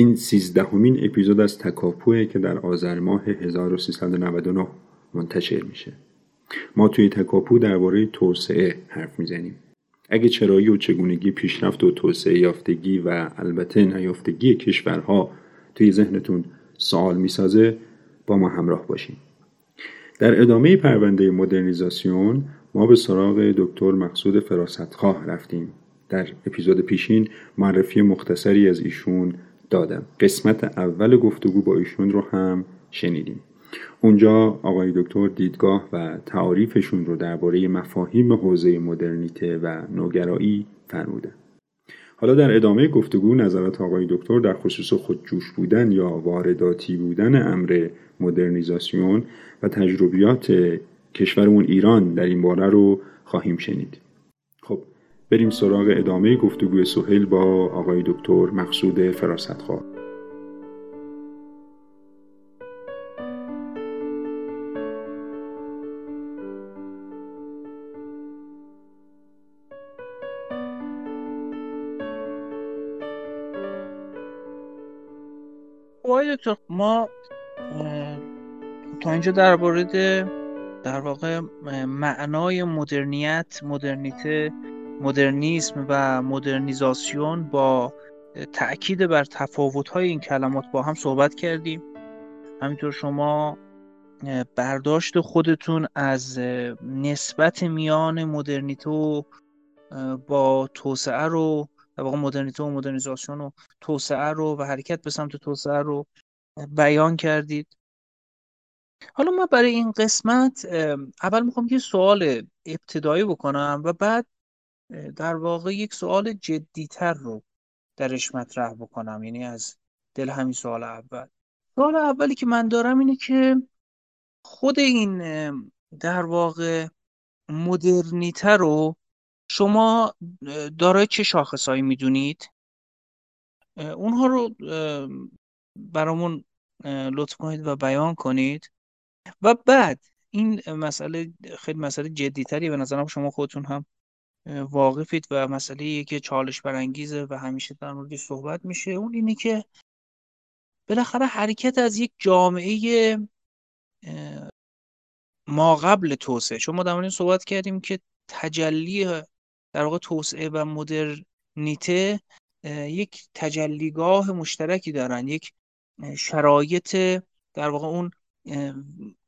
این سیزدهمین اپیزود از تکاپوه که در آذر ماه 1399 منتشر میشه. ما توی تکاپو درباره توسعه حرف می‌زنیم. اگه چرایی و چگونگی پیشرفت و توسعه یافتگی و البته نیافتگی کشورها توی ذهنتون سوال می‌سازه با ما همراه باشیم در ادامه پرونده مدرنیزاسیون ما به سراغ دکتر مقصود فراستخواه رفتیم. در اپیزود پیشین معرفی مختصری از ایشون دادم. قسمت اول گفتگو با ایشون رو هم شنیدیم. اونجا آقای دکتر دیدگاه و تعاریفشون رو درباره مفاهیم حوزه مدرنیته و نوگرایی فرمودن. حالا در ادامه گفتگو نظرات آقای دکتر در خصوص خودجوش بودن یا وارداتی بودن امر مدرنیزاسیون و تجربیات کشورمون ایران در این باره رو خواهیم شنید. بریم سراغ ادامه گفتگوی سهیل با آقای دکتر مقصود فراستخواه آقای دکتر ما تا اینجا در مورد در واقع معنای مدرنیت مدرنیته مدرنیسم و مدرنیزاسیون با تاکید بر تفاوت‌های این کلمات با هم صحبت کردیم. همینطور شما برداشت خودتون از نسبت میان مدرنیته با توسعه رو در واقع مدرنیته و مدرنیزاسیون و توسعه رو و حرکت به سمت توسعه رو بیان کردید. حالا ما برای این قسمت اول می‌خوام یه سوال ابتدایی بکنم و بعد در واقع یک سوال جدیتر رو درش مطرح بکنم یعنی از دل همین سوال اول. سوال اولی که من دارم اینه که خود این در واقع مدرنیته رو شما دارای چه شاخصهایی می‌دونید؟ اونها رو برامون لطف کنید و بیان کنید. و بعد این مسئله خیلی مسئله جدیتری به نظرم شما خودتون هم واقفید و مسئله که چالش برانگیزه و همیشه در موردش صحبت میشه. اون اینه که بالاخره حرکت از یک جامعه ما قبل توسعه. چون ما در مورد صحبت کردیم که تجلی در واقع توسعه و مدرنیته یک تجلیگاه مشترکی دارن. یک شرایط در واقع اون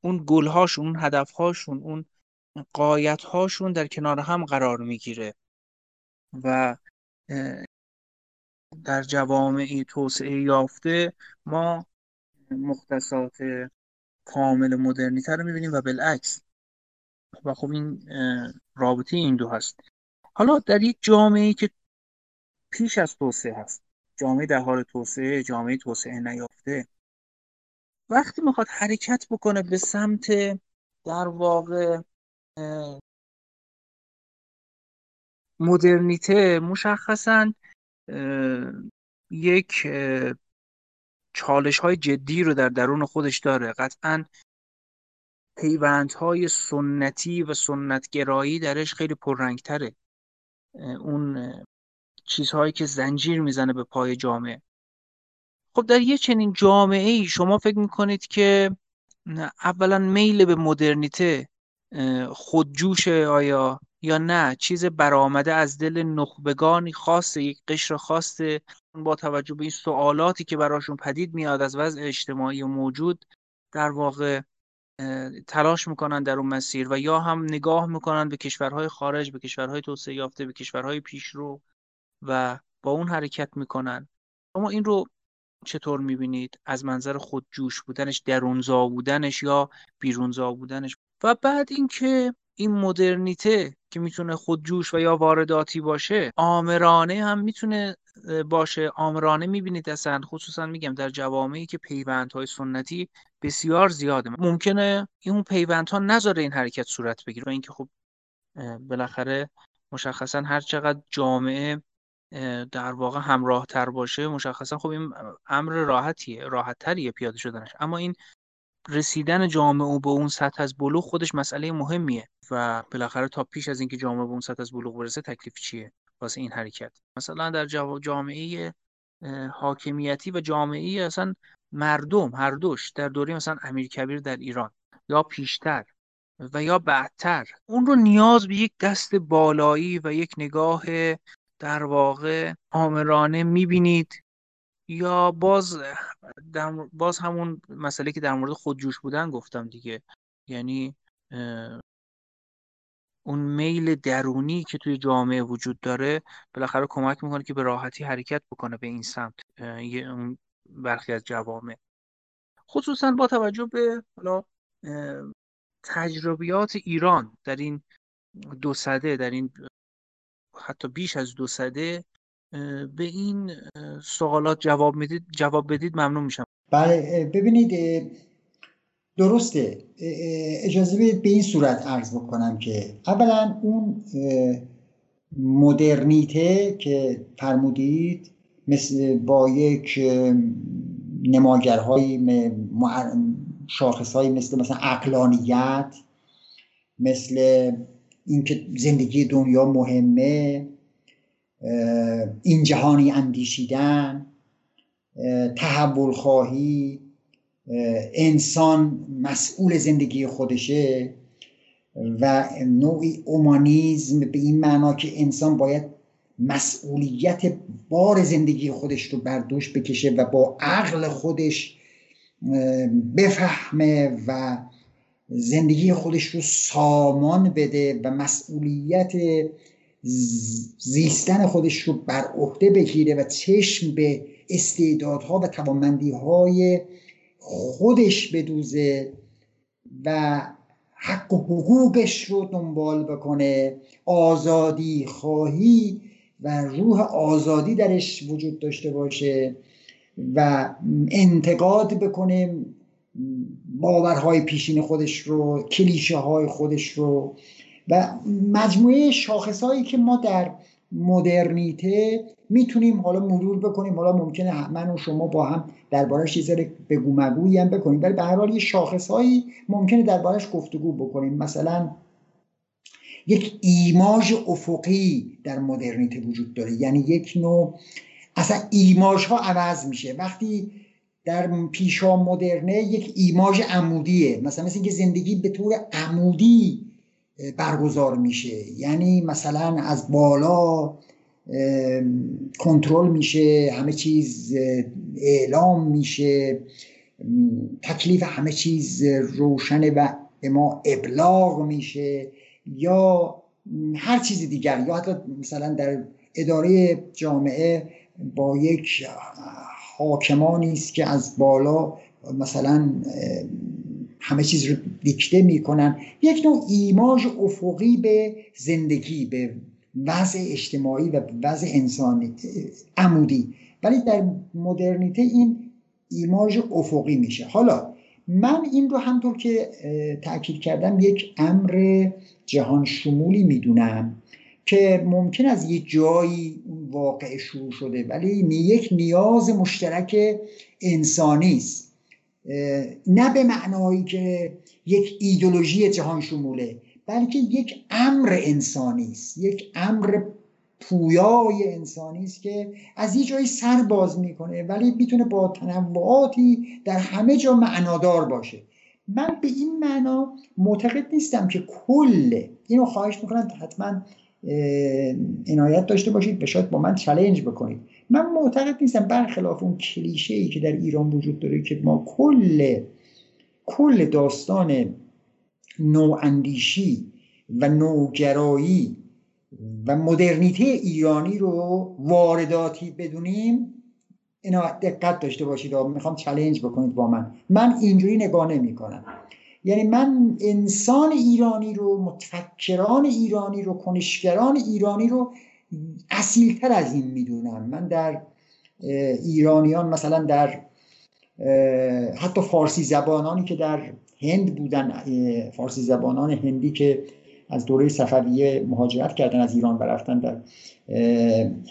اون گلهاشون اون هدفهاشون اون قایتهاشون در کنار هم قرار می‌گیره و در جوامع توسعه یافته ما مختصات کامل مدرنیته رو می‌بینیم و بالعکس. و خب این رابطه این دو هست. حالا در یک جامعه که پیش از توسعه هست جامعه در حال توسعه جامعه توسعه نیافته وقتی می‌خواد حرکت بکنه به سمت در واقع مدرنیته مشخصا یک چالش های جدی رو در درون خودش داره. قطعا پیوندهای سنتی و سنتگرایی درش خیلی پررنگتره. اون چیزهایی که زنجیر می‌زنه به پای جامعه. خب در یه چنین جامعه ای شما فکر می‌کنید که اولا میل به مدرنیته خودجوش آیا یا نه؟ چیز برآمده از دل نخبگانی خاصه یک قشر خاصه. با توجه به این سوالاتی که براشون پدید میاد از وضع اجتماعی موجود در واقع تلاش می‌کنن در اون مسیر و یا هم نگاه می‌کنن به کشورهای خارج به کشورهای توسعه یافته به کشورهای پیشرو و با اون حرکت می‌کنن. شما این رو چطور می‌بینید؟ از منظر خودجوش بودنش درونزا بودنش یا بیرونزا بودنش؟ و بعد اینکه این مدرنیته که می‌تونه خودجوش و یا وارداتی باشه آمرانه هم می‌تونه باشه. آمرانه می‌بینید اصلا خصوصا میگم در جوامعی که پیوندهای سنتی بسیار زیاده. ممکنه این پیوندها نذاره این حرکت صورت بگیره و اینکه خب بالاخره مشخصا هر چقدر جامعه در واقع همراه تر باشه مشخصا خب این امر راحتیه راحت تریه پیاده شدنش. اما این رسیدن جامعه به اون سطح از بلوغ خودش مسئله مهمیه و بالاخره تا پیش از اینکه جامعه به اون سطح از بلوغ برسه تکلیف چیه واسه این حرکت؟ مثلا در جامعه حاکمیتی و جامعی اصلا مردم هر دوش در دوره مثلا امیر کبیر در ایران یا پیشتر و یا بعدتر اون رو نیاز به یک دست بالایی و یک نگاه در واقع آمرانه می‌بینید. یا باز باز همون مسئله که در مورد خودجوش بودن گفتم دیگه. یعنی اون میل درونی که توی جامعه وجود داره بالاخره کمک می‌کنه که به راحتی حرکت بکنه به این سمت اون برخی از جوامع. خصوصا با توجه به حالا تجربیات ایران در این دو سده در این حتی بیش از دو سده به این سوالات جواب می‌دید جواب بدید ممنون میشم. بله ببینید درسته اجازه بدید به این صورت عرض بکنم که اولا اون مدرنیته که فرمودید مثل با یک نماگرهایی شاخصهایی مثل مثلا اقلانیت مثل اینکه زندگی دنیا مهمه این جهانی اندیشیدن تحول خواهی انسان مسئول زندگی خودشه و نوعی اومانیزم به این معنا که انسان باید مسئولیت بار زندگی خودش رو بر دوش بکشه و با عقل خودش بفهمه و زندگی خودش رو سامان بده و مسئولیت زیستن خودش رو بر عهده بگیره و چشم به استعدادها و توانمندی های خودش بدوزه و حق و حقوقش رو دنبال بکنه. آزادی خواهی و روح آزادی درش وجود داشته باشه و انتقاد بکنه باورهای پیشین خودش رو کلیشه های خودش رو. و مجموعه شاخص هایی که ما در مدرنیته می‌تونیم حالا مرور بکنیم. حالا ممکنه من و شما با هم دربارش یه ذره بگو مگویی هم بکنیم. ولی به هر حال یه شاخص هایی ممکنه دربارش گفتگو بکنیم. مثلا یک ایماژ افقی در مدرنیته وجود داره. یعنی یک نوع اصلا ایماژ ها عوض میشه. وقتی در پیشا مدرنه یک ایماژ عمودیه. مثلا مثل اینکه زندگی به طور عمودی برگزار میشه. یعنی مثلا از بالا کنترل میشه همه چیز اعلام میشه تکلیف همه چیز روشنه و به ما ابلاغ میشه یا هر چیز دیگر. یا حتی مثلا در اداره جامعه با یک حاکمانی است که از بالا مثلا همه چیز رو دیکته می‌کنن. یک نوع ایماژ افقی به زندگی به وضع اجتماعی و وضع انسانی عمودی. ولی در مدرنیته این ایماژ افقی میشه. حالا من این رو همطور که تاکید کردم یک امر جهان شمولی می‌دونم که ممکن از یه جایی اون واقع شروع شده ولی یک نیاز مشترک انسانی است. نه به معنایی که یک ایدولوژی جهان شموله بلکه یک امر انسانی است یک امر پویای انسانی است که از یه جایی سر باز می‌کنه ولی می‌تونه با تنوعاتی در همه جا معنادار باشه. من به این معنا معتقد نیستم که کل اینو خواهش می‌کنم حتما عنایت داشته باشید و شاید با من چلنج بکنید. من معتقد نیستم برخلاف اون کلیشه ای که در ایران وجود داره که ما کل کل داستان نواندیشی و نوگرایی و مدرنیته ایرانی رو وارداتی بدونیم اینا دقت داشته باشید می‌خوام چلنج بکنید با من. من اینجوری نگاه نمی کنم یعنی من انسان ایرانی رو متفکران ایرانی رو کنشگران ایرانی رو اصیلتر از این می‌دونم. من در ایرانیان مثلا در حتی فارسی زبانانی که در هند بودن فارسی زبانان هندی که از دوره صفویه مهاجرت کردن از ایران و در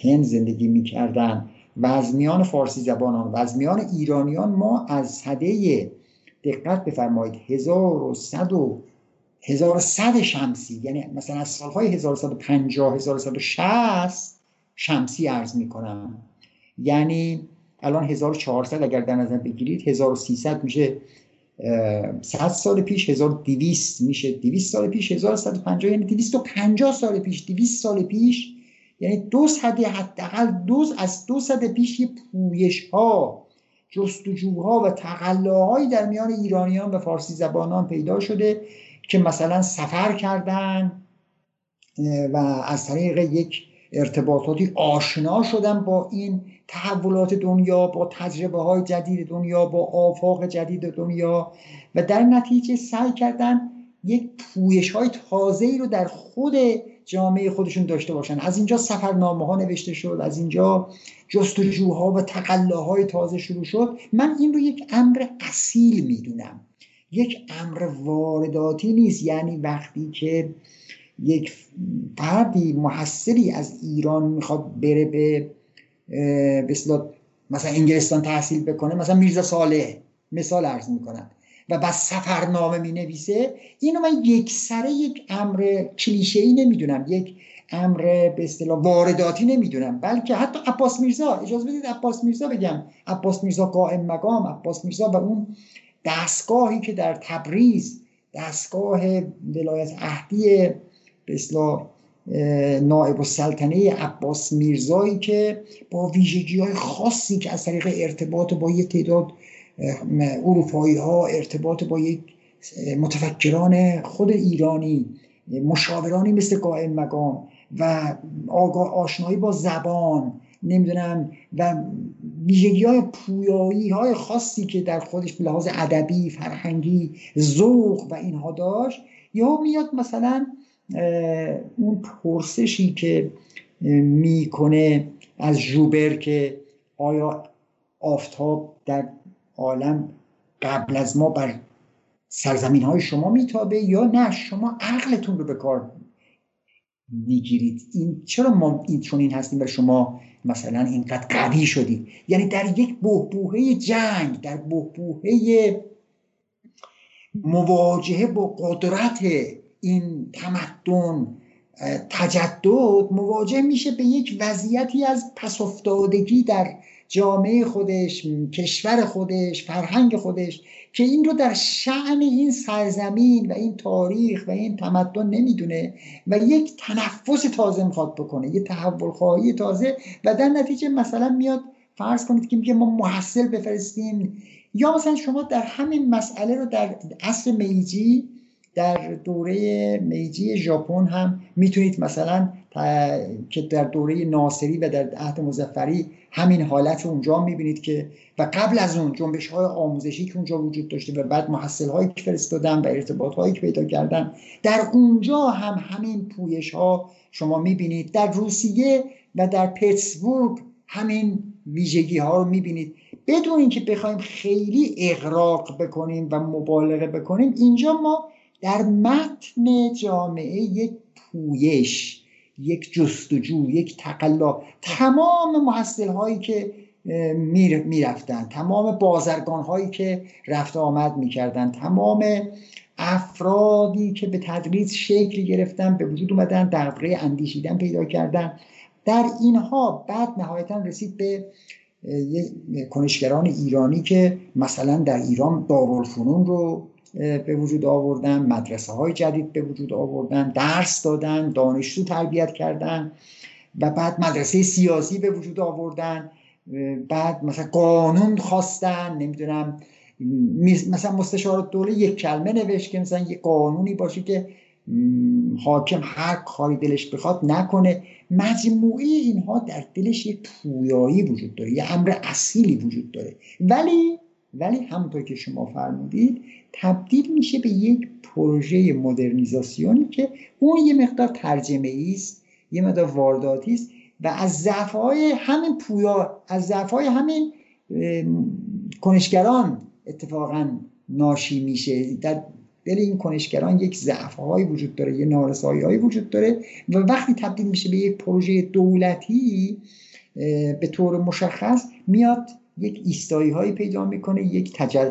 هند زندگی می‌کردن. وزمیان فارسی زبانان وزمیان ایرانیان ما از صده دقت بفرمایید 1100 و 1100 شمسی یعنی مثلا از سالهای 1150 1160 شمسی عرض می‌کنم. یعنی الان 1400 اگر در نظر بگیرید 1300 میشه 100 سال پیش 1200 میشه 200 سال پیش 1150 یعنی 250 سال پیش 200 سال پیش یعنی دو صده حداقل دو از دو صده پیش یه پویش ها جستجوها و تقلاهایی در میان ایرانیان و فارسی زبانان پیدا شده که مثلا سفر کردن و از طریق یک ارتباطاتی آشنا شدن با این تحولات دنیا با تجربه های جدید دنیا با آفاق جدید دنیا و در نتیجه سعی کردن یک پویش های تازه رو در خود جامعه خودشون داشته باشن. از اینجا سفرنامه ها نوشته شد از اینجا جستجوها و تقلاهای تازه شروع شد. من این رو یک امر اصیل می‌دونم. یک امر وارداتی نیست. یعنی وقتی که یک فردی محصلی از ایران می‌خواد بره به مثلا انگلستان تحصیل بکنه مثلا میرزا صالح مثال عرض می‌کنم و بعد سفرنامه می نویسه اینو من یک سره یک امر کلیشه ای نمی‌دونم یک امر به اصطلاح وارداتی نمی‌دونم بلکه حتی عباس میرزا اجازه بدید عباس میرزا بگم. عباس میرزا قائم مقام عباس میرزا و اون دستگاهی که در تبریز دستگاه ولایت اهدی به اصطلاح نائب السلطنه عباس میرزایی که با ویژگی های خاصی که از طریق ارتباط با یه تعداد اروپایی ها ارتباط با یک متفکران خود ایرانی مشاورانی مثل قائم مقام و آشنایی با زبان نمی‌دونم و ویژگی های پویایی های خاصی که در خودش به لحاظ ادبی فرهنگی ذوق و اینها داشت یا میاد مثلا اون پرسشی که می‌کنه از جوبر که آیا آفتاب در عالم قبل از ما بر سرزمین های شما میتابه یا نه؟ شما عقلتون رو به کار می‌گیرید. این چرا ما این چون این هستیم و شما مثلا اینقدر قوی شدید یعنی در یک بهبوهه جنگ در بهبوهه مواجهه با قدرت این تمدن تجدد مواجه میشه به یک وضعیتی از پسافتادگی در جامعه خودش کشور خودش فرهنگ خودش که این رو در شعن این سرزمین و این تاریخ و این تمدن نمی‌دونه و یک تنفس تازه می‌خواد بکنه یه تحول خواهی تازه و در نتیجه مثلا میاد فرض کنید که میگه ما محصل بفرستیم. یا مثلا شما در همین مسئله رو در عصر میجی در دوره میجی ژاپن هم می‌تونید مثلا که در دوره ناصری و در عهد مزفری همین حالت رو اونجا می‌بینید که و قبل از اون جنبش های آموزشی که اونجا وجود داشته و بعد محصل هایی که فرستادن و ارتباط هایی که پیدا کردن در اونجا هم همین پویش ها شما می‌بینید. در روسیه و در پتسبورگ همین ویژگی ها رو می‌بینید. بدون اینکه بخوایم خیلی اغراق بکنیم و مبالغه بکنیم اینجا ما در متن جامعه یک پویش یک جستجو یک تقلا. تمام محصل هایی که می‌رفتن تمام بازرگان هایی که رفت آمد می‌کردن تمام افرادی که به تدریس شکل گرفتن به وجود اومدن دوره اندیشیدن پیدا کردن. در اینها بعد نهایتا رسید به کنشگران ایرانی که مثلا در ایران دارالفنون رو به وجود آوردن مدرسه های جدید به وجود آوردن درس دادن دانشجو تربیت کردن و بعد مدرسه سیاسی به وجود آوردن. بعد مثلا قانون خواستن نمی‌دونم مثلا مستشار دوله یک کلمه نوشت که مثلا یه قانونی باشه که حاکم هر کاری دلش بخواد نکنه. مجموعه اینها در دلش یه پویایی وجود داره یه امر اصیلی وجود داره. ولی ولی همونطور که شما فرمودید تبدیل میشه به یک پروژه مدرنیزاسیونی که اون یه مقدار ترجمه است یه مقدار وارداتی است و از ضعفهای همین پویا از ضعفهای همین کنشگران اتفاقا ناشی میشه. در دل این کنشگران یک ضعفهایی وجود داره یه نارسایی وجود داره و وقتی تبدیل میشه به یک پروژه دولتی به طور مشخص میاد یک ایستایی هایی پیدا می‌کنه یک تجل...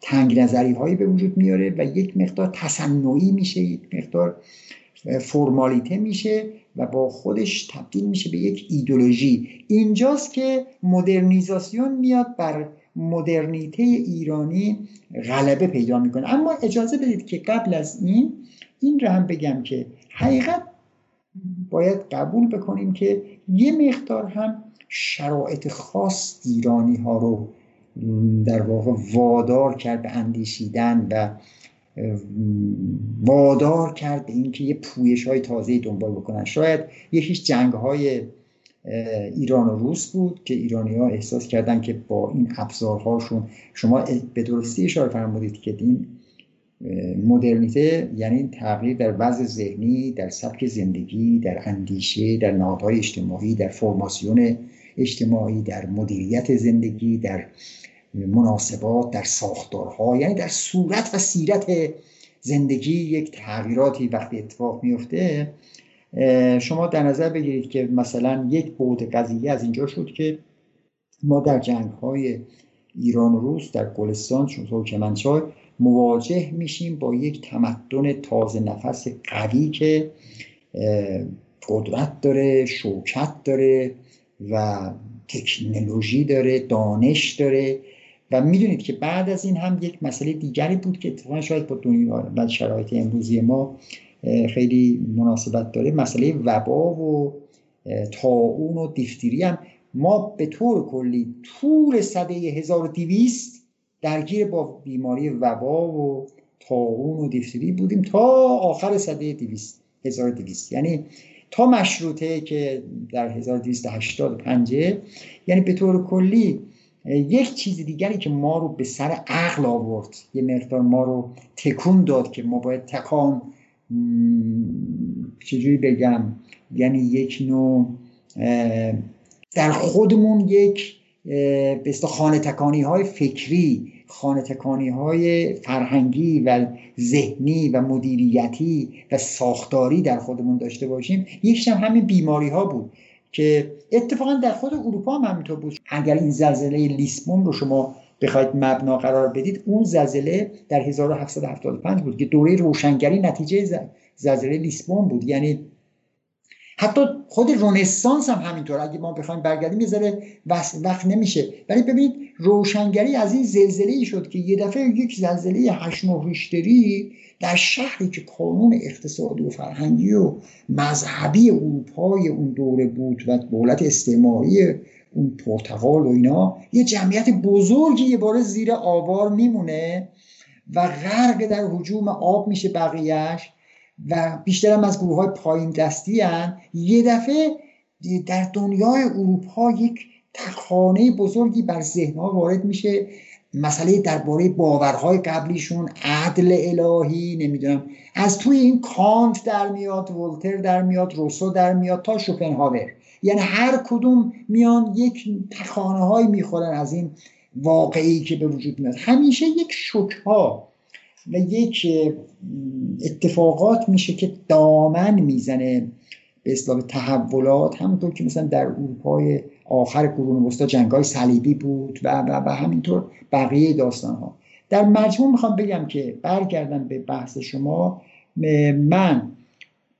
تنگ نظری هایی به وجود میاره و یک مقدار تصنعی میشه یک مقدار فرمالیته میشه و با خودش تبدیل میشه به یک ایدولوژی. اینجاست که مدرنیزاسیون میاد بر مدرنیته ایرانی غلبه پیدا می‌کنه. اما اجازه بدید که قبل از این این رو هم بگم که حقیقت باید قبول بکنیم که یه مقدار هم شرایط خاص ایرانی ها رو در واقع وادار کرد به اندیشیدن و وادار کرد به اینکه یه پویش های تازه دنبال بکنن. شاید یکیش جنگ های ایران و روس بود که ایرانی ها احساس کردن که با این ابزارهاشون شما به درستی اشاره فرمودید که این مدرنیته یعنی تغییر در وضع ذهنی در سبک زندگی در اندیشه در نهادهای اجتماعی در فرماسیون اجتماعی در مدیریت زندگی در مناسبات در ساختارها یعنی در صورت و سیرت زندگی یک تغییراتی وقتی اتفاق میفته شما در نظر بگیرید که مثلا یک بود قضیه از اینجا شد که ما در جنگ های ایران و روس در گلستان چون ترکمنچای مواجه میشیم با یک تمدن تازه نفس قوی که قدرت داره شوکت داره و تکنولوژی داره دانش داره و می‌دونید که بعد از این هم یک مسئله دیگری بود که اتفاقا شاید با دنیا و شرایط امروزی ما خیلی مناسبت داره. مسئله وبا و تاون و دیفتری هم. ما به طور کلی طول صده 1200 درگیر با بیماری وبا و تاون و دیفتری بودیم تا آخر صده 200 1200 یعنی تا مشروطه که در 1285 یعنی به طور کلی یک چیز دیگری که ما رو به سر عقل آورد یه مقدار ما رو تکون داد که ما باید تکان چجوری بگم؟ یعنی یک نوع در خودمون یک به خانه تکانی های فکری خانه تکانی های فرهنگی و ذهنی و مدیریتی و ساختاری در خودمون داشته باشیم. یکیش هم همین بیماری ها بود که اتفاقا در خود اروپا هم همینطور بود. اگر این زلزله لیسبون رو شما بخواید مبنا قرار بدید اون زلزله در 1775 بود که دوره روشنگری نتیجه زلزله لیسبون بود. یعنی حتی خود رونسانس هم همینطور. اگه ما بخوایم برگردیم یه وقت نمیشه. ولی ببینید روشنگری از این زلزله ای شد که یه دفعه یک زلزله هشت ریشتری در شهری که قانون اقتصادی و فرهنگی و مذهبی اروپای اون دوره بود و دولت استعماری اون پرتغال و اینا یه جمعیت بزرگی یه بار زیر آوار میمونه و غرق در حجوم آب میشه بقیهش و بیشتر از گروه های پایین دستی هن. یه دفعه در دنیای اروپا یک تخانه بزرگی بر ذهنها وارد میشه. مسئله درباره باورهای قبلیشون عدل الهی نمی‌دونم. از توی این کانت در میاد ولتر در میاد روسو در میاد تا شوپنهاور. یعنی هر کدوم میان یک تخانه های می‌خورن از این واقعی که به وجود میاد. همیشه یک شک ها و یک اتفاقات میشه که دامن می‌زنه به اصطلاح تحولات. همونطور که مثلا در اروپای آخر قرون وسطا جنگ های صلیبی بود و, و, و همینطور بقیه داستان ها در مجموع می‌خوام بگم که برگردم به بحث شما من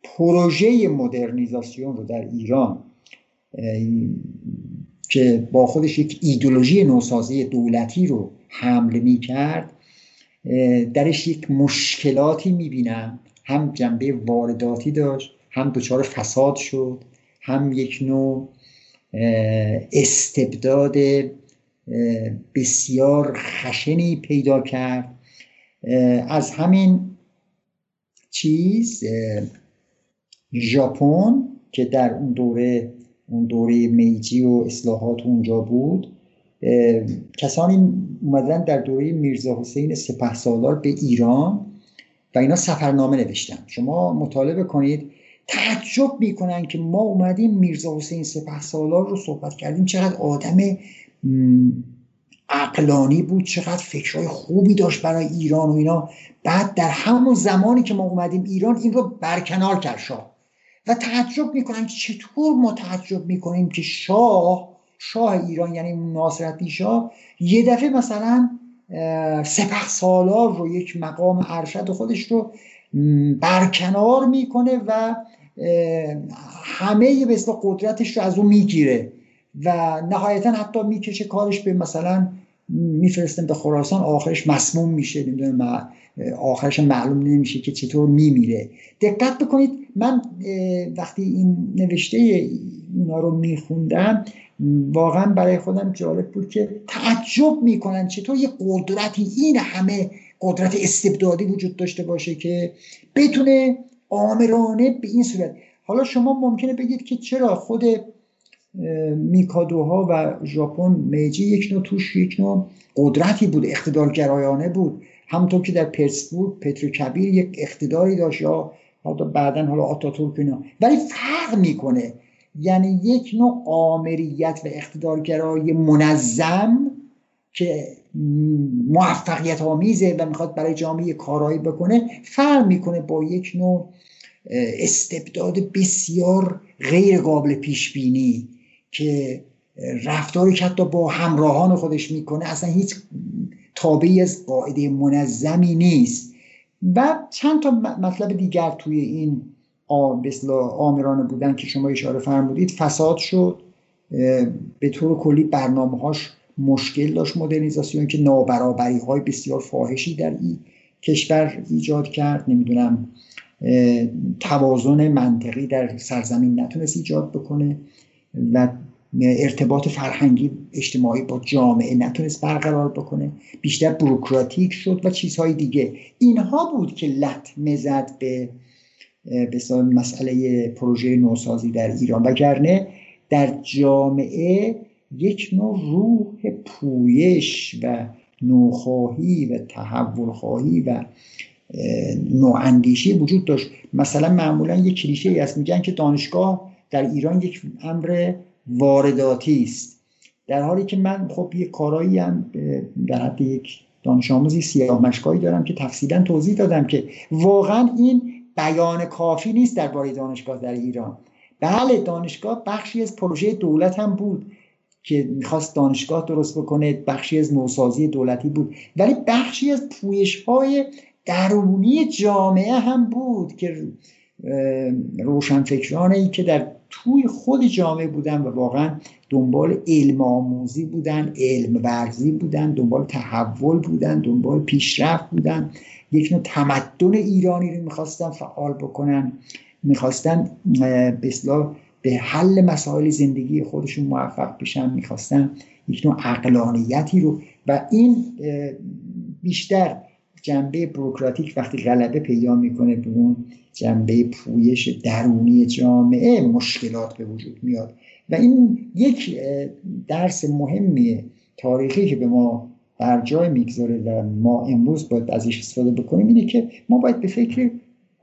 پروژه مدرنیزاسیون رو در ایران که با خودش یک ایدولوژی نوسازی دولتی رو حمل می کرد درش یک مشکلاتی می‌بینم. هم جنبه وارداتی داشت هم دچار فساد شد هم یک نوع استبداد بسیار خشنی پیدا کرد. از همین چیز ژاپن که در اون دوره اون دوره میجی و اصلاحات اونجا بود کسانی اومدن در دوره میرزا حسین سپه سالار به ایران و اینا سفرنامه نوشتن. شما مطالبه کنید تعجب می‌کنن که ما اومدیم میرزا حسین سپه سالار رو صحبت کردیم. چقدر آدم عقلانی بود چقدر فکرهای خوبی داشت برای ایران و اینا. بعد در همون زمانی که ما اومدیم ایران این رو برکنار کرد شاه. و تعجب می‌کنن که چطور ما تعجب می‌کنیم که شاه شاه ایران یعنی ناصرالدین شاه یه دفعه مثلا سپه سالار رو یک مقام ارشد خودش رو برکنار می‌کنه و همه به قدرتش رو از اون می‌گیره و نهایتا حتی می‌کشه کارش به مثلا میفرستن به خراسان آخرش مسموم میشه نمی‌دونم آخرش معلوم نمیشه که چطور میمیره. دقت بکنید من وقتی این نوشته اینا رو میخوندم واقعا برای خودم جالب بود که تعجب می‌کنن چطور یه قدرتی این همه قدرت استبدادی وجود داشته باشه که بتونه آمرانه به این صورت. حالا شما ممکنه بگید که چرا خود میکادوها و ژاپن میجی یک نوع توش یک نوع قدرتی بود اقتدارگرایانه بود. همونطور که در پرسبورگ پترو کبیر یک اقتداری داشت یا حالا بعدا حالا آتاتورک اینا. ولی فرق می‌کنه. یعنی یک نوع آمریت و اقتدارگرایی منظم که موفقیت آمیزه و می‌خواد برای جامعه کارایی بکنه فرق می‌کنه با یک نوع استبداد بسیار غیر قابل پیش بینی که رفتاری که حتی با همراهان خودش می‌کنه اصلا هیچ تابعی از قاعده منظمی نیست. و چند تا مطلب دیگر توی این آمرانه بودن که شما اشاره فرمودید فساد شد. به طور کلی برنامه‌هاش مشکل داشت مدرنیزاسیون که نابرابری های بسیار فاحشی در این کشور ایجاد کرد. نمی‌دونم توازن منطقی در سرزمین نتونست ایجاد بکنه. و ارتباط فرهنگی اجتماعی با جامعه نتونست برقرار بکنه. بیشتر بروکراتیک شد و چیزهای دیگه. اینها بود که لط مزد به به مسئله پروژه نوسازی در ایران. وگرنه در جامعه یک نوع روح پویش و نوخواهی و تحول خواهی و نواندیشی وجود داشت. مثلا معمولا یک کلیشه ای است میگن که دانشگاه در ایران یک امر وارداتی است. در حالی که من خب یه کارایی هم در حد یک دانش آموزی سیاه دارم که تفصیلا توضیح دادم که واقعا این بیان کافی نیست درباره دانشگاه در ایران. بله دانشگاه بخشی از پروژه دولت هم بود که می‌خواست دانشگاه درست بکنه بخشی از نوسازی دولتی بود. ولی بخشی از پویش های درونی جامعه هم بود که روشنفکرانه ای که در توی خود جامعه بودن و واقعا دنبال علم آموزی بودن علم ورزی بودن دنبال تحول بودن دنبال پیشرفت بودن. یک نوع تمدن ایرانی رو می‌خواستن فعال بکنن. می‌خواستن به به حل مسائل زندگی خودشون موفق بشن. می‌خواستن یک نوع عقلانیتی رو و این بیشتر جنبه بروکراتیک وقتی غلبه پیدا می‌کنه به اون جنبه پویش درونی جامعه مشکلات به وجود میاد. و این یک درس مهمی تاریخی که به ما بر جای می‌گذاره و ما امروز باید ازش استفاده بکنیم اینه که ما باید به فکر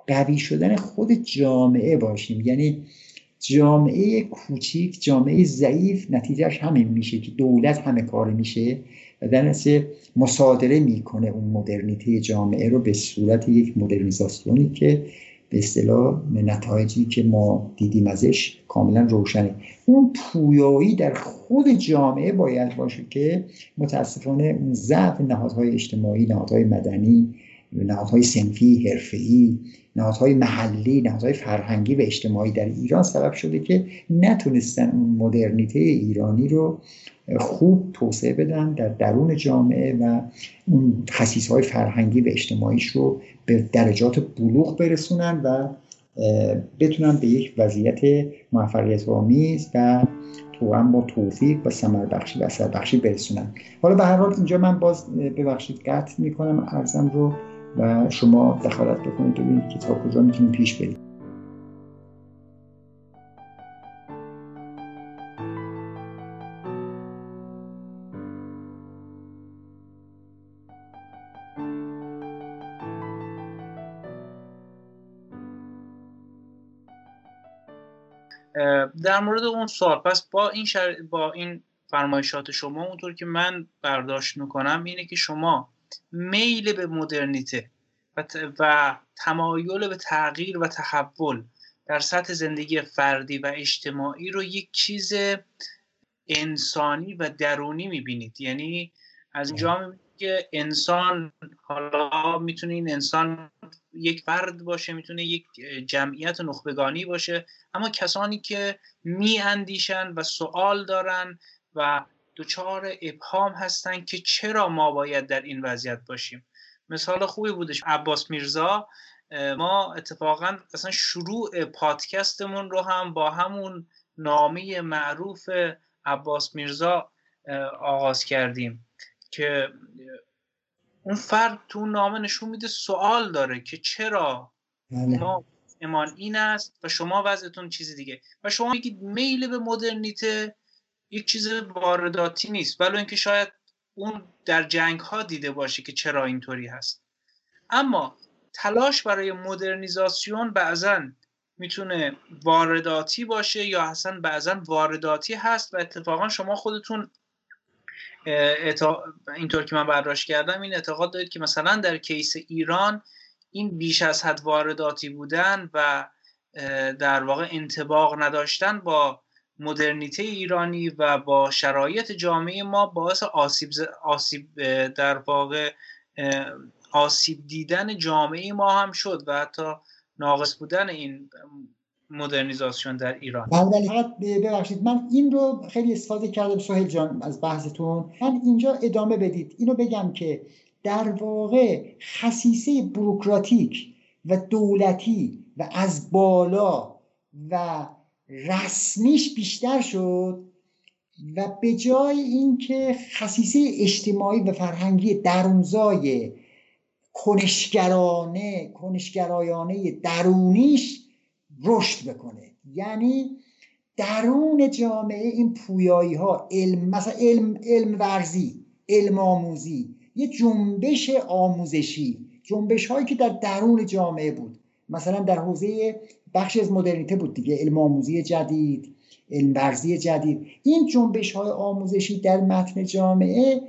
قوی شدن خود جامعه باشیم. یعنی جامعه کوچیک جامعه ضعیف نتیجهش همین میشه که دولت همه کار میشه. و در مصادره می‌کنه اون مدرنیته جامعه رو به صورت یک مدرنیزاسیونی که به اصطلاح نتایجی که ما دیدیم ازش کاملا روشنه. اون پویایی در خود جامعه باید باشه که متاسفانه اون ضعف نهادهای اجتماعی نهادهای مدنی نهادهای سنفی حرفه‌ای نهادهای محلی نهادهای فرهنگی و اجتماعی در ایران سبب شده که نتونستن اون مدرنیته ایرانی رو خوب توسعه بدن در درون جامعه و اون خصیص های فرهنگی و اجتماعیش رو به درجات بلوغ برسونن و بتونن به یک وضعیت موفقیت آمیز و تو با توفیق و سمر بخشی و اثر بخشی برسونن. حالا به هر حال اینجا من باز ببخشید قطع می‌کنم ارزم رو و شما دخالت بکنید ببینید که تا کجا می‌تونیم پیش بریم در مورد اون سوال پس با این شر... با این فرمایشات شما اونطور که من برداشت می‌کنم اینه که شما میل به مدرنیته و, و تمایل به تغییر و تحول در سطح زندگی فردی و اجتماعی رو یک چیز انسانی و درونی می‌بینید. یعنی از اینجا که انسان حالا می‌تونه این انسان یک فرد باشه می‌تونه یک جمعیت نخبگانی باشه اما کسانی که میاندیشن و سوال دارن و دچار ابهام هستن که چرا ما باید در این وضعیت باشیم مثال خوبی بودش عباس میرزا ما اتفاقا اصلا شروع پادکستمون رو هم با همون نامه معروف عباس میرزا آغاز کردیم که اون فرد تو نامه نشون میده سوال داره که چرا بله. ما ایمان این است و شما وضعتون چیزی دیگه و شما میگید میل به مدرنیته یک چیز وارداتی نیست. ولی اینکه شاید اون در جنگ ها دیده باشه که چرا اینطوری هست. اما تلاش برای مدرنیزاسیون بعضا می‌تونه وارداتی باشه یا اصلا بعضا وارداتی هست و اتفاقا شما خودتون اینطور که من برداشت کردم این اعتقاد دارید که مثلا در کیس ایران این بیش از حد وارداتی بودن و در واقع انتباق نداشتن با مدرنیته ایرانی و با شرایط جامعه ما باعث آسیب, آسیب در واقع آسیب دیدن جامعه ما هم شد و حتی ناقص بودن این مدرنیزاسیون در ایران. بله ببخشید من این رو خیلی استفاده کردم. سهیل جان از بحثتون. من اینجا ادامه بدید. اینو بگم که در واقع خصیصه بروکراتیک و دولتی و از بالا و رسمیش بیشتر شد و به جای اینکه خصیصه اجتماعی و فرهنگی درونزای کنشگرانه کنشگرایانه درونیش رشد بکنه. یعنی درون جامعه این پویایی ها علم مثلا علم, علم ورزی علم آموزی یه جنبش آموزشی جنبش هایی که در درون جامعه بود. مثلا در حوزه بخش از مدرنیته بود دیگه علم آموزی جدید علم ورزی جدید. این جنبش های آموزشی در متن جامعه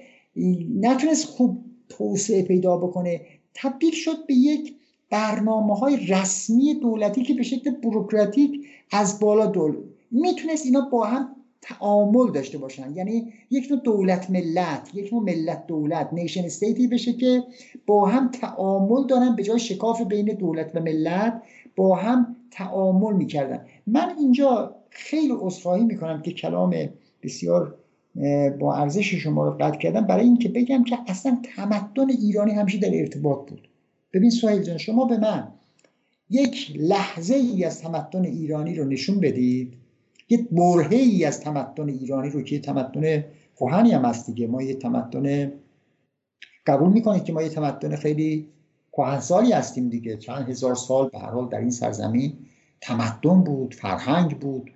نتونست خوب توسعه پیدا بکنه. تبدیل شد به یک برنامه های رسمی دولتی که به شکل بروکراتیک از بالا دول می‌تونست اینا با هم تعامل داشته باشن. یعنی یک نوع دولت ملت یک نوع ملت دولت نیشن استیتی بشه که با هم تعامل دارن به جای شکاف بین دولت و ملت با هم تعامل می‌کردن. من اینجا خیلی عذرخواهی می‌کنم که کلام بسیار با ارزش شما رو قطع کردم. برای اینکه بگم که اصلا تمدن ایرانی همیشه در ارتباط بود. ببین سوهیل جان شما به من یک لحظه ای از تمدن ایرانی رو نشون بدید. یک برهه ای از تمدن ایرانی رو که تمدن کهنی هم هست دیگه. ما یه تمدن قبول می‌کنید که ما یه تمدن خیلی کهنسالی هستیم دیگه. چند هزار سال به هر حال در این سرزمین تمدن بود فرهنگ بود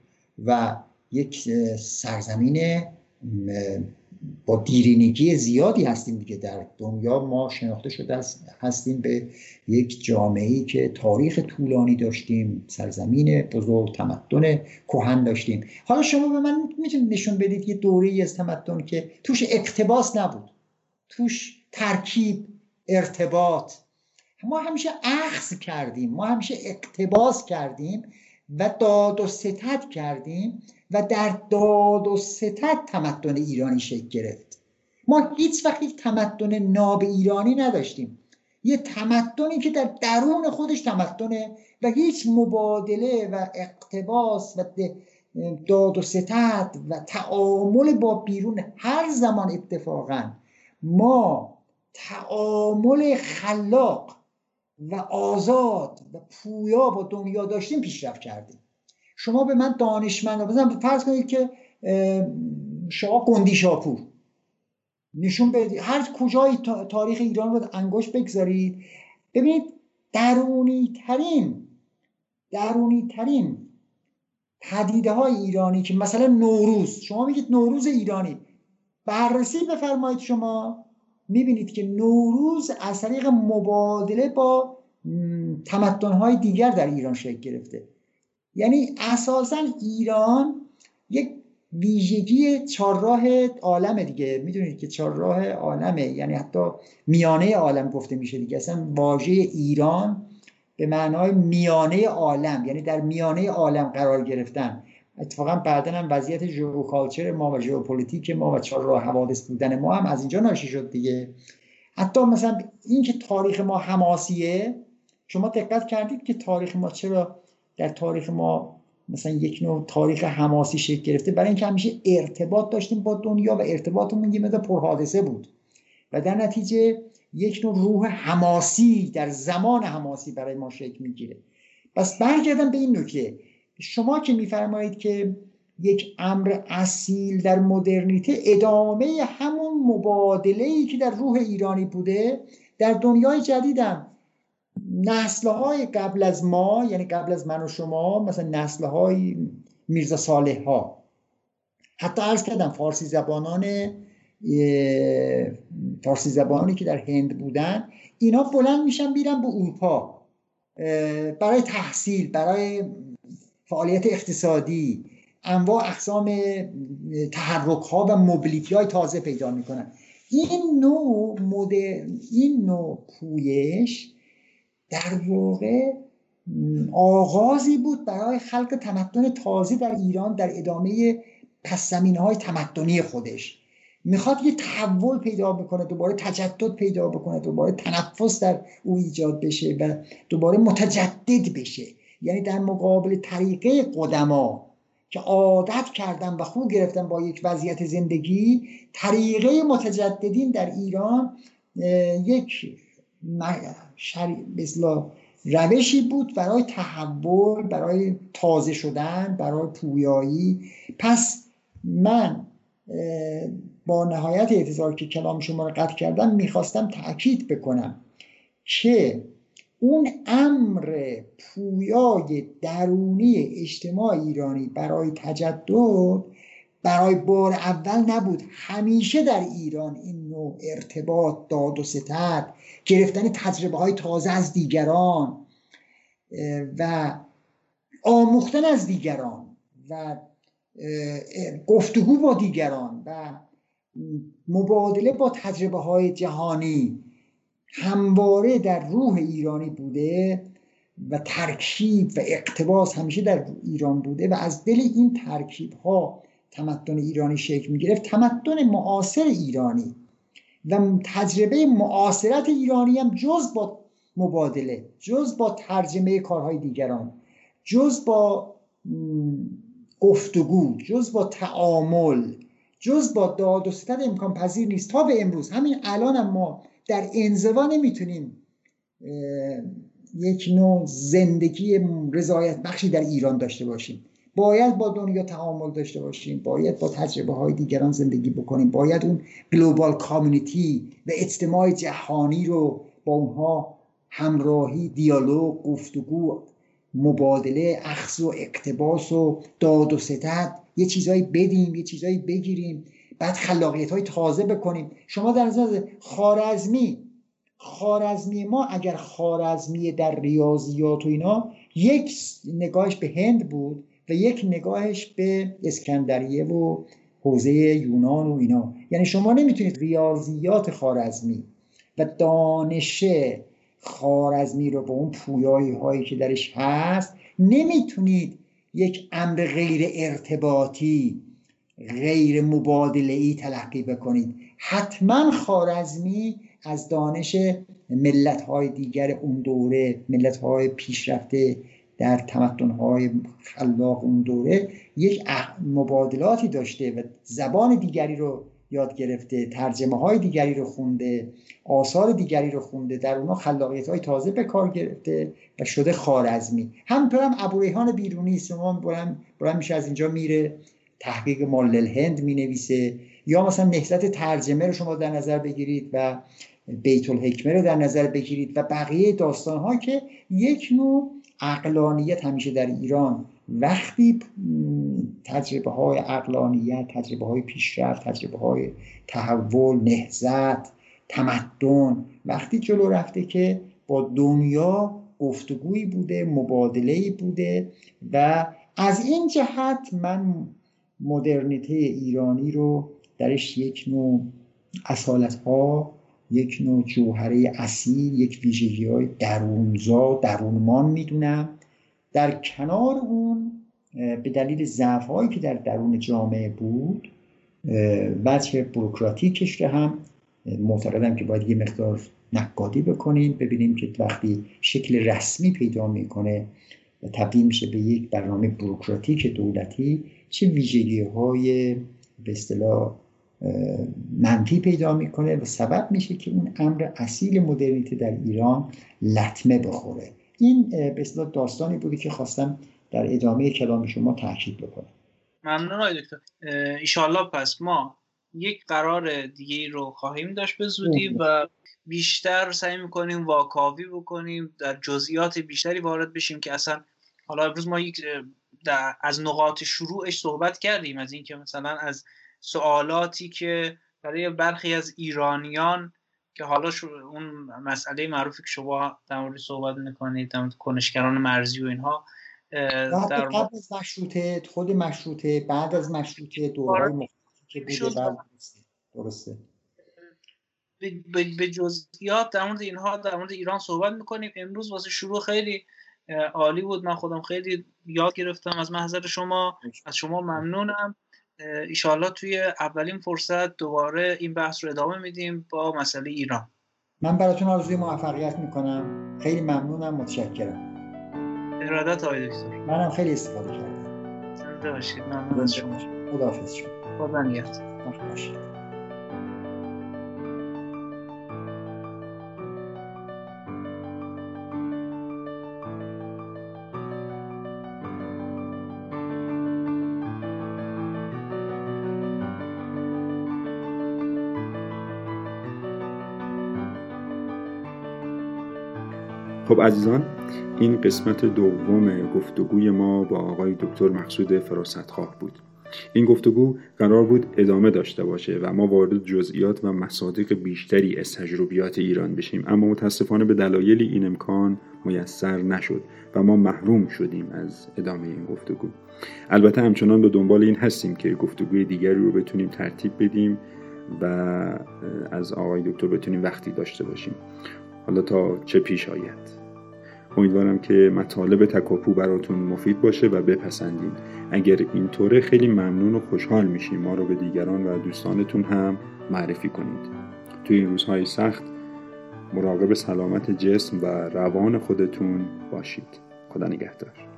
و یک سرزمین با دیرینگی زیادی هستیم دیگه در دنیا. ما شناخته شده هستیم به یک جامعه ای که تاریخ طولانی داشتیم سرزمین بزرگ تمدن کهن داشتیم. حالا شما به من می‌تونید نشون بدید یه دوره از تمدن که توش اقتباس نبود. توش ترکیب ارتباط. ما همیشه اخذ کردیم ما همیشه اقتباس کردیم و داد و ستد کردیم و در داد و ستد تمدن ایرانی شکل گرفت. ما هیچ وقت یک تمدن ناب ایرانی نداشتیم. یه تمدنی که در درون خودش تمدنه و هیچ مبادله و اقتباس و داد و ستد و تعامل با بیرون هر زمان اتفاقا ما تعامل خلاق و آزاد و پویا با دنیا داشتیم پیشرفت کردیم. شما به من دانشمند بزن. فرض کنید که شما قندی شاپور نشون بدید. هر کجای تاریخ ایران رو انگشت بگذارید ببینید درونی ترین درونی ترین پدیده های ایرانی که مثلا نوروز شما میگید نوروز ایرانی. بررسی بفرمایید شما. می‌بینید که نوروز از طریق مبادله با تمدن دیگر در ایران شکل گرفته. یعنی اساسا ایران یک ویژگی چهارراه عالم دیگه. می‌دونید که چهارراه عالمه یعنی حتی میانه عالم گفته میشه دیگه. اصلا واژه ایران به معنای میانه عالم یعنی در میانه عالم قرار گرفتن. اتفاقا بعدا هم وضعیت geoculture ما و ژئوپلیتیک ما و چهارراه حوادث بودن ما هم از اینجا ناشی شد دیگه. حتی مثلا این که تاریخ ما حماسیه شما دقت کردید که تاریخ ما چرا در تاریخ ما مثلا یک نوع تاریخ حماسی شکل گرفته؟ برای اینکه همیشه ارتباط داشتیم با دنیا و ارتباطمون یه مدار پرحادثه بود. و در نتیجه یک نوع روح حماسی در زمان حماسی برای ما شکل می‌گیره. پس برگردم به این نکته. شما که میفرمایید که یک امر اصیل در مدرنیته ادامه همون مبادله ای که در روح ایرانی بوده در دنیای جدیدم. نسلهای قبل از ما یعنی قبل از من و شما مثلا نسلهای میرزا صالح ها حتی عرض کردم فارسی زبانان فارسی زبانی که در هند بودن اینا بلند میشن بیرن به اروپا. برای تحصیل برای فعالیت اقتصادی انواع اقسام تحرک ها و موبیلیتی های تازه پیدا می‌کنن. این نوع این نوع پویش در واقع آغازی بود برای خلق تمدن تازه در ایران در ادامه پس های تمدنی خودش. می‌خواد یه تحول پیدا بکنه دوباره تجدد پیدا بکنه دوباره تنفس در او ایجاد بشه و دوباره متجدد بشه. یعنی در مقابل طریقه قدما که عادت کردن و خوب گرفتن با یک وضعیت زندگی طریقه متجددین در ایران یک مثلا روشی بود برای تحول برای تازه شدن برای پویایی. پس من با نهایت اعتظار که کلام شما رو قطع کردم می‌خواستم تاکید بکنم که اون امر پویای درونی اجتماع ایرانی برای تجدد برای بار اول نبود. همیشه در ایران این نوع ارتباط داد و ستد گرفتن تجربه های تازه از دیگران و آموختن از دیگران و گفتگو با دیگران و مبادله با تجربه های جهانی. همواره در روح ایرانی بوده و ترکیب و اقتباس همیشه در ایران بوده و از دل این ترکیب ها تمدن ایرانی شکل می گرفت تمدن معاصر ایرانی و تجربه معاصرت ایرانی هم جز با مبادله جز با ترجمه کارهای دیگران جز با گفتگو جز با تعامل جز با داد و ستد امکان پذیر نیست. تا به امروز همین الان هم ما در انزوا نمی‌تونیم یک نوع زندگی رضایت بخشی در ایران داشته باشیم. باید با دنیا تعامل داشته باشیم باید با تجربه های دیگران زندگی بکنیم. باید اون گلوبال کامیونیتی و اجتماع جهانی رو با اونها همراهی دیالوگ گفتگو مبادله اخذ و اقتباس و داد و ستد یه چیزایی بدیم یه چیزایی بگیریم. بعد خلاقیت های تازه بکنیم. شما در نظر خارزمی خارزمی ما اگر خارزمی در ریاضیات و اینا یک نگاهش به هند بود و یک نگاهش به اسکندریه و حوزه یونان و اینا. یعنی شما نمی‌تونید ریاضیات خارزمی و دانش خارزمی رو به اون پویایی هایی که درش هست نمی‌تونید یک امر غیر ارتباطی غیر مبادله ای تلقی بکنید. حتما خارزمی از دانش ملت های دیگر اون دوره ملت های پیشرفته در تمدن های خلاق اون دوره یک مبادلاتی داشته و زبان دیگری رو یاد گرفته ترجمه های دیگری رو خونده آثار دیگری رو خونده در اونها خلاقیت های تازه به کار گرفته و شده خارزمی هم ابو ریحان بیرونی شما برام میشه از اینجا میره. تحقیق مال هند می نویسه یا مثلا نهضت ترجمه رو شما در نظر بگیرید و بیت الحکمه رو در نظر بگیرید و بقیه داستان ها که یک نوع اقلانیت همیشه در ایران وقتی تجربه های اقلانیت تجربه های پیشرفت تجربه های تحول نهزت تمدن وقتی جلو رفته که با دنیا گفتگویی بوده مبادله بوده و از این جهت من مدرنیته ایرانی رو درش یک نوع اصالت ها یک نوع جوهره اصیل یک ویژگی های درونزا درونمان می‌دونم. در کنار اون به دلیل ضعف هایی که در درون جامعه بود بچه بروکراتیکش رو هم معتقدم که باید یه مقدار نقادی بکنیم ببینیم که وقتی شکل رسمی پیدا می‌کنه و تبدیل میشه به یک برنامه بروکراتیک دولتی چه ویژگی های به اصطلاح منفی پیدا می‌کنه و سبب میشه که اون امر اصیل مدرنیته در ایران لطمه بخوره. این به اصطلاح داستانی بودی که خواستم در ادامه کلام شما تاکید بکنم. ممنون آقای دکتر. ایشالله پس ما یک قرار دیگه رو خواهیم داشت به زودی و بیشتر سعی می‌کنیم واکاوی بکنیم در جزئیات بیشتری وارد بشیم که اصلا حالا امروز ما یک از نقاط شروعش صحبت کردیم از اینکه مثلا از سوالاتی که برای برخی از ایرانیان که حالا اون مسئله معروفی که شما در مورد صحبت می‌کنید در مورد کنشگران مرزی و اینها در قبل از مشروطه خود مشروطه بعد از مشروطه آره. مختلفی که بوده درسته. به جزئیات در مورد اینها در مورد ایران صحبت می‌کنیم. امروز واسه شروع خیلی عالی بود. من خودم خیلی یاد گرفتم از محضر شما. از شما ممنونم. ایشالله توی اولین فرصت دوباره این بحث رو ادامه میدیم با مسئله ایران. من براتون آرزوی موفقیت می‌کنم. خیلی ممنونم. متشکرم. ارادت آقای دکتر. منم خیلی استفاده کردم. زنده باشید. ممنون از شما. خداحافظ شما. خدا نگهدار. خب عزیزان این قسمت دوم گفتگوی ما با آقای دکتر مقصود فراستخواه بود. این گفتگو قرار بود ادامه داشته باشه و ما وارد جزئیات و مصادیق بیشتری از تجربیات ایران بشیم. اما متاسفانه به دلایلی این امکان میسر نشد و ما محروم شدیم از ادامه این گفتگو. البته همچنان به دنبال این هستیم که گفتگوی دیگری رو بتونیم ترتیب بدیم و از آقای دکتر بتونیم وقتی داشته باشیم. حالا تا چه پیش آید؟ امیدوارم که مطالب تکاپو براتون مفید باشه و بپسندین. اگر اینطوره خیلی ممنون و خوشحال میشیم. ما رو به دیگران و دوستانتون هم معرفی کنید. توی این روزهای سخت مراقب سلامت جسم و روان خودتون باشید. خدا نگهدار.